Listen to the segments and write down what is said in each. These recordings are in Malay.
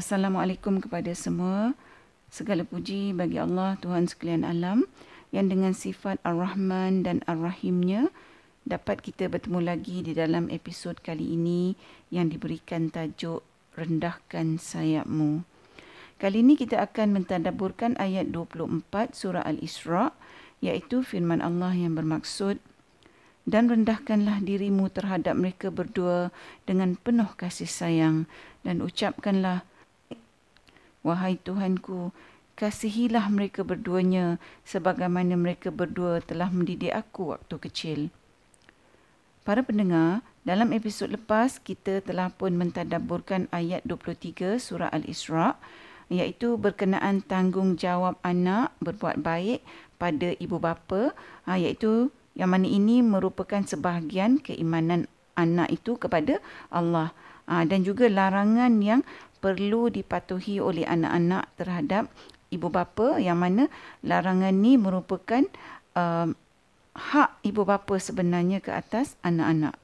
Assalamualaikum kepada semua. Segala puji bagi Allah Tuhan sekalian alam yang dengan sifat Ar-Rahman dan Ar-Rahimnya dapat kita bertemu lagi di dalam episod kali ini yang diberikan tajuk Rendahkan Sayapmu. Kali ini kita akan mentadaburkan ayat 24 surah Al-Isra' iaitu firman Allah yang bermaksud dan rendahkanlah dirimu terhadap mereka berdua dengan penuh kasih sayang dan ucapkanlah Wahai Tuhanku, kasihilah mereka berduanya sebagaimana mereka berdua telah mendidik aku waktu kecil. Para pendengar, dalam episod lepas kita telah pun mentadaburkan ayat 23 surah Al-Isra' iaitu berkenaan tanggungjawab anak berbuat baik pada ibu bapa ha, iaitu yang mana ini merupakan sebahagian keimanan anak itu kepada Allah ha, dan juga larangan yang perlu dipatuhi oleh anak-anak terhadap ibu bapa yang mana larangan ni merupakan uh, hak ibu bapa sebenarnya ke atas anak-anak.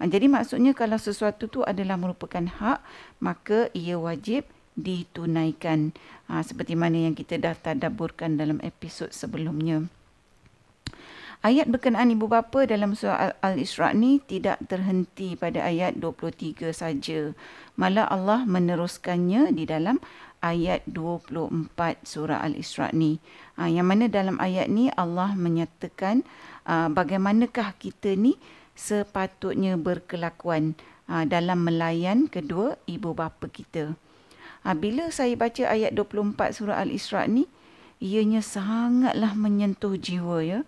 Ha, jadi maksudnya kalau sesuatu tu adalah merupakan hak, maka ia wajib ditunaikan. Ha, seperti mana yang kita dah tadaburkan dalam episod sebelumnya. Ayat berkenaan ibu bapa dalam surah Al-Isra' ni tidak terhenti pada ayat 23 saja. Malah Allah meneruskannya di dalam ayat 24 surah Al-Isra' ni. Ha, yang mana dalam ayat ni Allah menyatakan uh, bagaimanakah kita ni sepatutnya berkelakuan uh, dalam melayan kedua ibu bapa kita. Ha, bila saya baca ayat 24 surah Al-Isra' ni, ianya sangatlah menyentuh jiwa ya.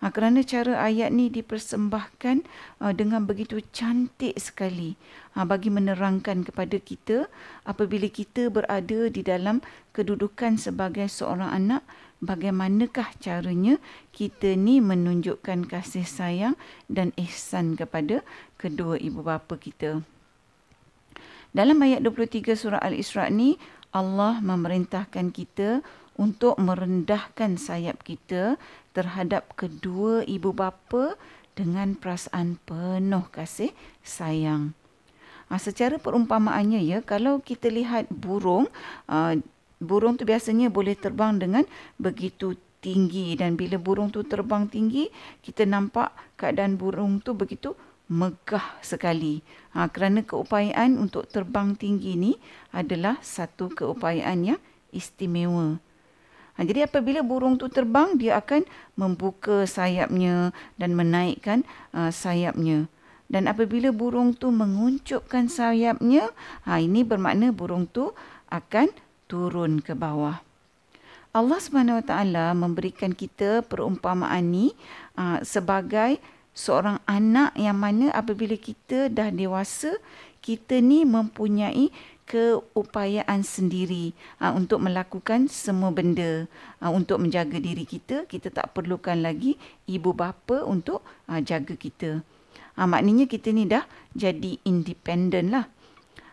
Ha, kerana cara ayat ni dipersembahkan uh, dengan begitu cantik sekali ha, bagi menerangkan kepada kita apabila kita berada di dalam kedudukan sebagai seorang anak bagaimanakah caranya kita ni menunjukkan kasih sayang dan ihsan kepada kedua ibu bapa kita. Dalam ayat 23 surah Al-Isra ni Allah memerintahkan kita untuk merendahkan sayap kita terhadap kedua ibu bapa dengan perasaan penuh kasih sayang. Ha, secara perumpamaannya ya, kalau kita lihat burung, uh, burung tu biasanya boleh terbang dengan begitu tinggi dan bila burung tu terbang tinggi, kita nampak keadaan burung tu begitu megah sekali. Ha, kerana keupayaan untuk terbang tinggi ni adalah satu keupayaan yang istimewa. Ha, jadi apabila burung tu terbang, dia akan membuka sayapnya dan menaikkan uh, sayapnya. Dan apabila burung tu menguncupkan sayapnya, ha, ini bermakna burung tu akan turun ke bawah. Allah SWT memberikan kita perumpamaan ni uh, sebagai seorang anak yang mana apabila kita dah dewasa, kita ni mempunyai keupayaan sendiri uh, untuk melakukan semua benda. Uh, untuk menjaga diri kita kita tak perlukan lagi ibu bapa untuk uh, jaga kita. Uh, maknanya kita ni dah jadi independen lah.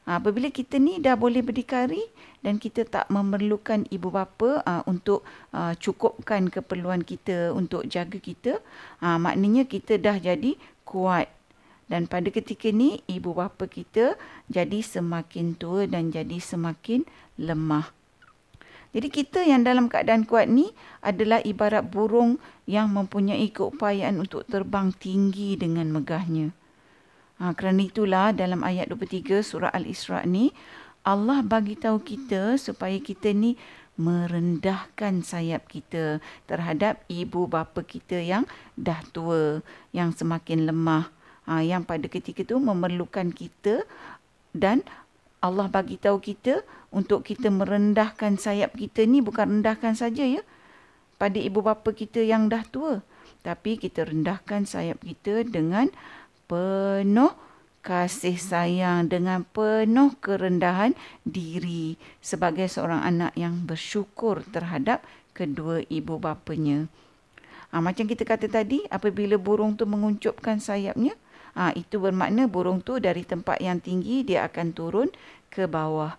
Apabila kita ni dah boleh berdikari dan kita tak memerlukan ibu bapa uh, untuk uh, cukupkan keperluan kita untuk jaga kita uh, maknanya kita dah jadi kuat dan pada ketika ini, ibu bapa kita jadi semakin tua dan jadi semakin lemah. Jadi kita yang dalam keadaan kuat ni adalah ibarat burung yang mempunyai keupayaan untuk terbang tinggi dengan megahnya. Ha, kerana itulah dalam ayat 23 surah Al-Isra' ni, Allah bagi tahu kita supaya kita ni merendahkan sayap kita terhadap ibu bapa kita yang dah tua, yang semakin lemah ha, yang pada ketika itu memerlukan kita dan Allah bagi tahu kita untuk kita merendahkan sayap kita ni bukan rendahkan saja ya pada ibu bapa kita yang dah tua tapi kita rendahkan sayap kita dengan penuh kasih sayang dengan penuh kerendahan diri sebagai seorang anak yang bersyukur terhadap kedua ibu bapanya. Ha, macam kita kata tadi, apabila burung tu menguncupkan sayapnya, ha, itu bermakna burung tu dari tempat yang tinggi dia akan turun ke bawah.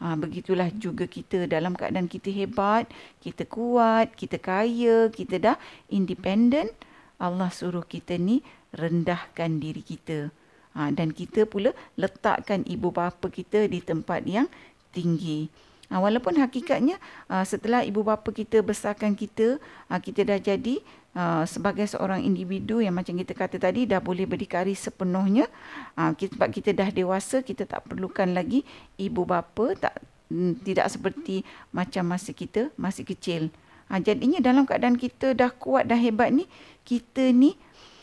Ha, begitulah juga kita dalam keadaan kita hebat, kita kuat, kita kaya, kita dah independen. Allah suruh kita ni rendahkan diri kita. Ha, dan kita pula letakkan ibu bapa kita di tempat yang tinggi. Ha, walaupun hakikatnya uh, setelah ibu bapa kita besarkan kita, uh, kita dah jadi uh, sebagai seorang individu yang macam kita kata tadi dah boleh berdikari sepenuhnya. Uh, kita, sebab kita dah dewasa, kita tak perlukan lagi ibu bapa, tak mm, tidak seperti macam masa kita masih kecil. Ha, jadinya dalam keadaan kita dah kuat, dah hebat ni, kita ni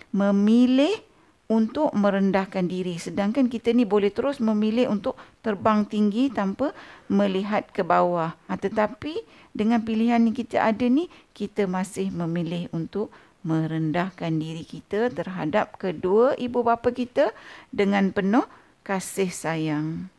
memilih untuk merendahkan diri. Sedangkan kita ni boleh terus memilih untuk terbang tinggi tanpa melihat ke bawah. Ha, tetapi dengan pilihan yang kita ada ni, kita masih memilih untuk merendahkan diri kita terhadap kedua ibu bapa kita dengan penuh kasih sayang.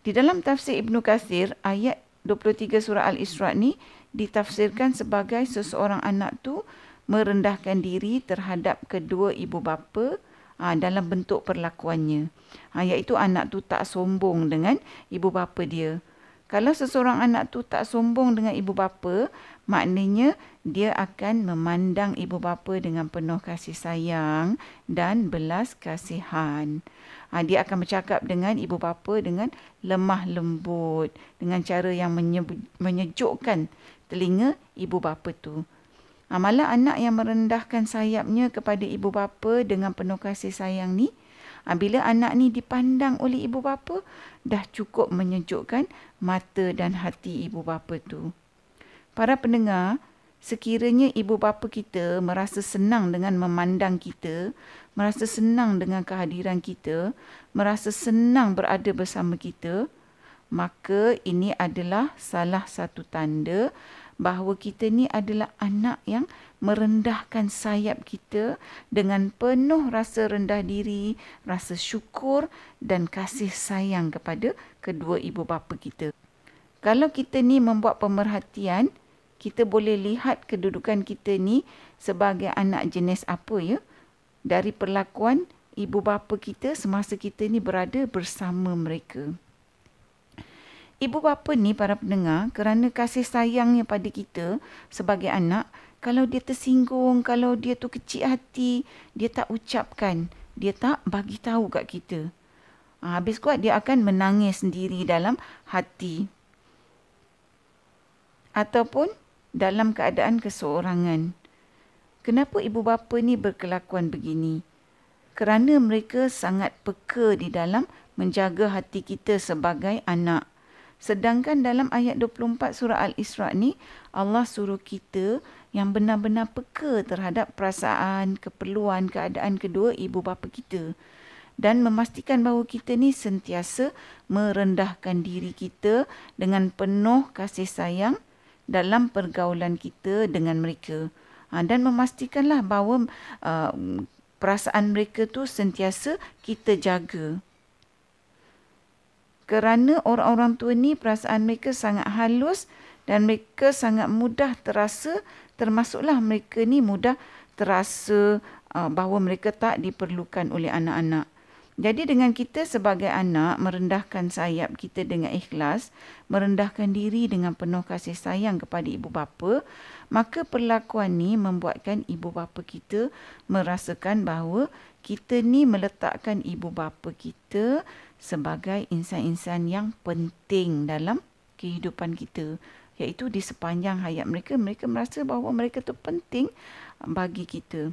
Di dalam tafsir Ibnu Kathir, ayat 23 surah Al-Isra ni ditafsirkan sebagai seseorang anak tu merendahkan diri terhadap kedua ibu bapa ha, dalam bentuk perlakuannya. Ha, iaitu anak tu tak sombong dengan ibu bapa dia. Kalau seseorang anak tu tak sombong dengan ibu bapa, maknanya dia akan memandang ibu bapa dengan penuh kasih sayang dan belas kasihan. Ha, dia akan bercakap dengan ibu bapa dengan lemah lembut, dengan cara yang menyejukkan telinga ibu bapa tu. Ha, malah anak yang merendahkan sayapnya kepada ibu bapa dengan penuh kasih sayang ni, ha, bila anak ni dipandang oleh ibu bapa, dah cukup menyejukkan mata dan hati ibu bapa tu. Para pendengar, sekiranya ibu bapa kita merasa senang dengan memandang kita, merasa senang dengan kehadiran kita, merasa senang berada bersama kita, maka ini adalah salah satu tanda bahawa kita ni adalah anak yang merendahkan sayap kita dengan penuh rasa rendah diri, rasa syukur dan kasih sayang kepada kedua ibu bapa kita. Kalau kita ni membuat pemerhatian, kita boleh lihat kedudukan kita ni sebagai anak jenis apa ya dari perlakuan ibu bapa kita semasa kita ni berada bersama mereka. Ibu bapa ni para pendengar kerana kasih sayangnya pada kita sebagai anak, kalau dia tersinggung, kalau dia tu kecil hati, dia tak ucapkan, dia tak bagi tahu kat kita. Ha, habis kuat dia akan menangis sendiri dalam hati. Ataupun dalam keadaan keseorangan. Kenapa ibu bapa ni berkelakuan begini? Kerana mereka sangat peka di dalam menjaga hati kita sebagai anak. Sedangkan dalam ayat 24 surah Al-Isra ni Allah suruh kita yang benar-benar peka terhadap perasaan, keperluan, keadaan kedua ibu bapa kita dan memastikan bahawa kita ni sentiasa merendahkan diri kita dengan penuh kasih sayang dalam pergaulan kita dengan mereka. Ha, dan memastikanlah bahawa uh, perasaan mereka tu sentiasa kita jaga kerana orang-orang tua ni perasaan mereka sangat halus dan mereka sangat mudah terasa termasuklah mereka ni mudah terasa uh, bahawa mereka tak diperlukan oleh anak-anak. Jadi dengan kita sebagai anak merendahkan sayap kita dengan ikhlas, merendahkan diri dengan penuh kasih sayang kepada ibu bapa, maka perlakuan ni membuatkan ibu bapa kita merasakan bahawa kita ni meletakkan ibu bapa kita sebagai insan-insan yang penting dalam kehidupan kita. Iaitu di sepanjang hayat mereka mereka merasa bahawa mereka tu penting bagi kita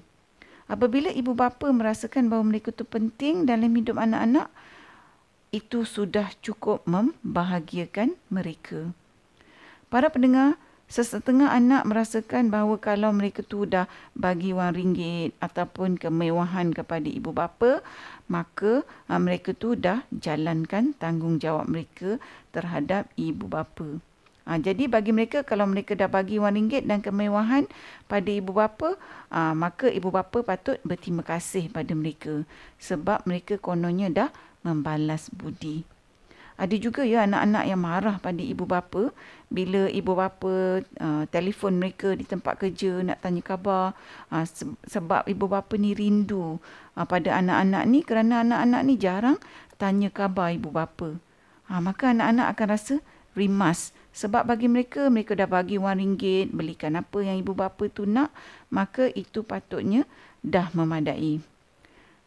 apabila ibu bapa merasakan bahawa mereka tu penting dalam hidup anak-anak itu sudah cukup membahagiakan mereka para pendengar Sesetengah anak merasakan bahawa kalau mereka tu dah bagi wang ringgit ataupun kemewahan kepada ibu bapa, maka uh, mereka tu dah jalankan tanggungjawab mereka terhadap ibu bapa. Ha, jadi bagi mereka kalau mereka dah bagi wang ringgit dan kemewahan pada ibu bapa, ha, maka ibu bapa patut berterima kasih pada mereka sebab mereka kononnya dah membalas budi. Ada juga ya anak-anak yang marah pada ibu bapa bila ibu bapa uh, telefon mereka di tempat kerja nak tanya khabar uh, sebab ibu bapa ni rindu uh, pada anak-anak ni kerana anak-anak ni jarang tanya khabar ibu bapa. Uh, maka anak-anak akan rasa rimas sebab bagi mereka mereka dah bagi wang ringgit belikan apa yang ibu bapa tu nak maka itu patutnya dah memadai.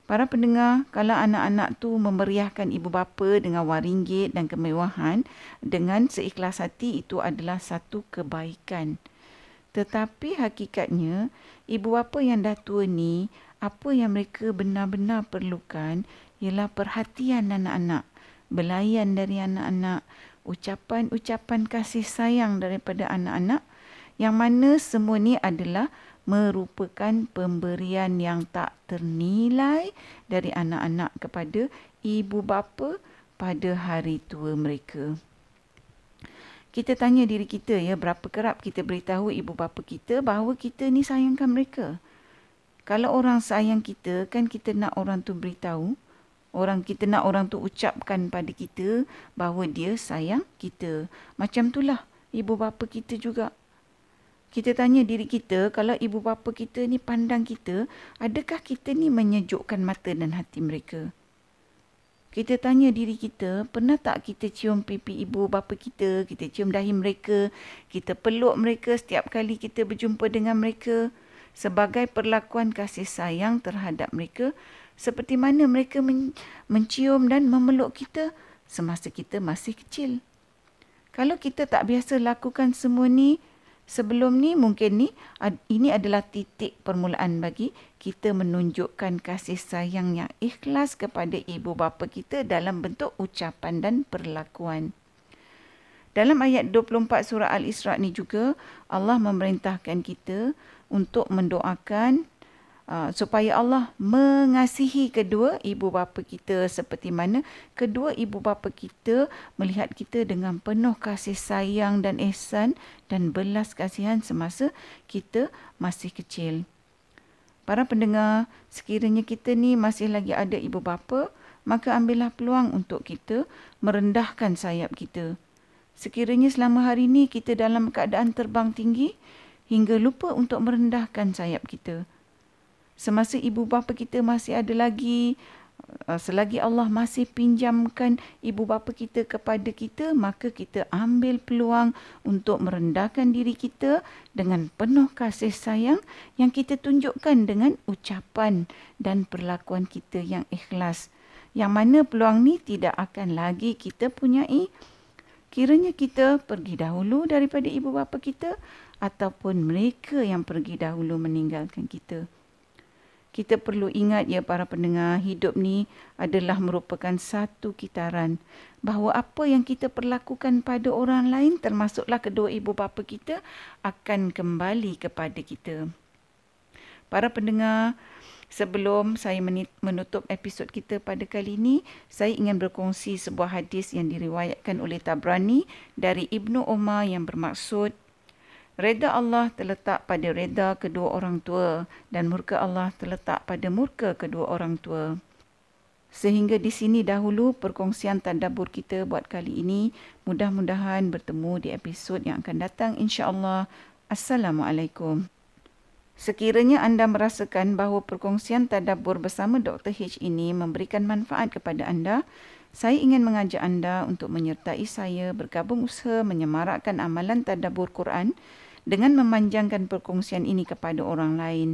Para pendengar, kalau anak-anak tu memeriahkan ibu bapa dengan wang ringgit dan kemewahan dengan seikhlas hati itu adalah satu kebaikan. Tetapi hakikatnya, ibu bapa yang dah tua ni, apa yang mereka benar-benar perlukan ialah perhatian anak-anak, belayan dari anak-anak, ucapan-ucapan kasih sayang daripada anak-anak yang mana semua ni adalah merupakan pemberian yang tak ternilai dari anak-anak kepada ibu bapa pada hari tua mereka. Kita tanya diri kita ya berapa kerap kita beritahu ibu bapa kita bahawa kita ni sayangkan mereka. Kalau orang sayang kita kan kita nak orang tu beritahu, orang kita nak orang tu ucapkan pada kita bahawa dia sayang kita. Macam itulah ibu bapa kita juga kita tanya diri kita, kalau ibu bapa kita ni pandang kita, adakah kita ni menyejukkan mata dan hati mereka? Kita tanya diri kita, pernah tak kita cium pipi ibu bapa kita, kita cium dahi mereka, kita peluk mereka setiap kali kita berjumpa dengan mereka sebagai perlakuan kasih sayang terhadap mereka seperti mana mereka men- mencium dan memeluk kita semasa kita masih kecil. Kalau kita tak biasa lakukan semua ni, Sebelum ni mungkin ni ini adalah titik permulaan bagi kita menunjukkan kasih sayang yang ikhlas kepada ibu bapa kita dalam bentuk ucapan dan perlakuan. Dalam ayat 24 surah Al-Isra ni juga Allah memerintahkan kita untuk mendoakan Uh, supaya Allah mengasihi kedua ibu bapa kita seperti mana kedua ibu bapa kita melihat kita dengan penuh kasih sayang dan ihsan dan belas kasihan semasa kita masih kecil. Para pendengar, sekiranya kita ni masih lagi ada ibu bapa, maka ambillah peluang untuk kita merendahkan sayap kita. Sekiranya selama hari ini kita dalam keadaan terbang tinggi hingga lupa untuk merendahkan sayap kita semasa ibu bapa kita masih ada lagi uh, selagi Allah masih pinjamkan ibu bapa kita kepada kita maka kita ambil peluang untuk merendahkan diri kita dengan penuh kasih sayang yang kita tunjukkan dengan ucapan dan perlakuan kita yang ikhlas. Yang mana peluang ni tidak akan lagi kita punyai. Kiranya kita pergi dahulu daripada ibu bapa kita ataupun mereka yang pergi dahulu meninggalkan kita kita perlu ingat ya para pendengar, hidup ni adalah merupakan satu kitaran bahawa apa yang kita perlakukan pada orang lain termasuklah kedua ibu bapa kita akan kembali kepada kita. Para pendengar, sebelum saya menutup episod kita pada kali ini, saya ingin berkongsi sebuah hadis yang diriwayatkan oleh Tabrani dari Ibnu Umar yang bermaksud Reda Allah terletak pada reda kedua orang tua dan murka Allah terletak pada murka kedua orang tua. Sehingga di sini dahulu perkongsian tadabbur kita buat kali ini. Mudah-mudahan bertemu di episod yang akan datang insya-Allah. Assalamualaikum. Sekiranya anda merasakan bahawa perkongsian tadabbur bersama Dr. H ini memberikan manfaat kepada anda, saya ingin mengajak anda untuk menyertai saya bergabung usaha menyemarakkan amalan tadabbur Quran dengan memanjangkan perkongsian ini kepada orang lain.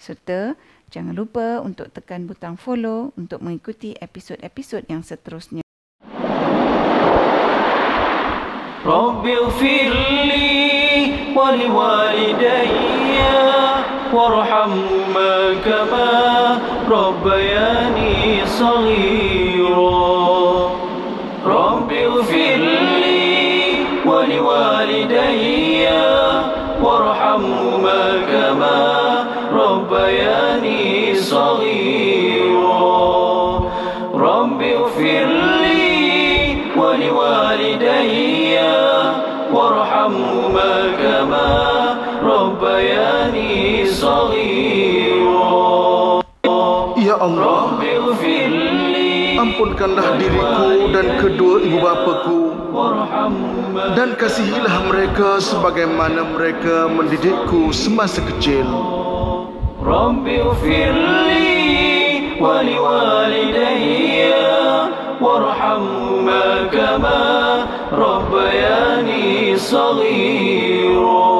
Serta jangan lupa untuk tekan butang follow untuk mengikuti episod-episod yang seterusnya. رب اغفر لي ولوالدي وارحمهما كما ربياني صغيرا Allah Ampunkanlah diriku dan kedua ibu bapaku. Dan kasihilah mereka sebagaimana mereka mendidikku semasa kecil. Rabbi ufirli wali walidayya warhamhuma kama rabbayani saghira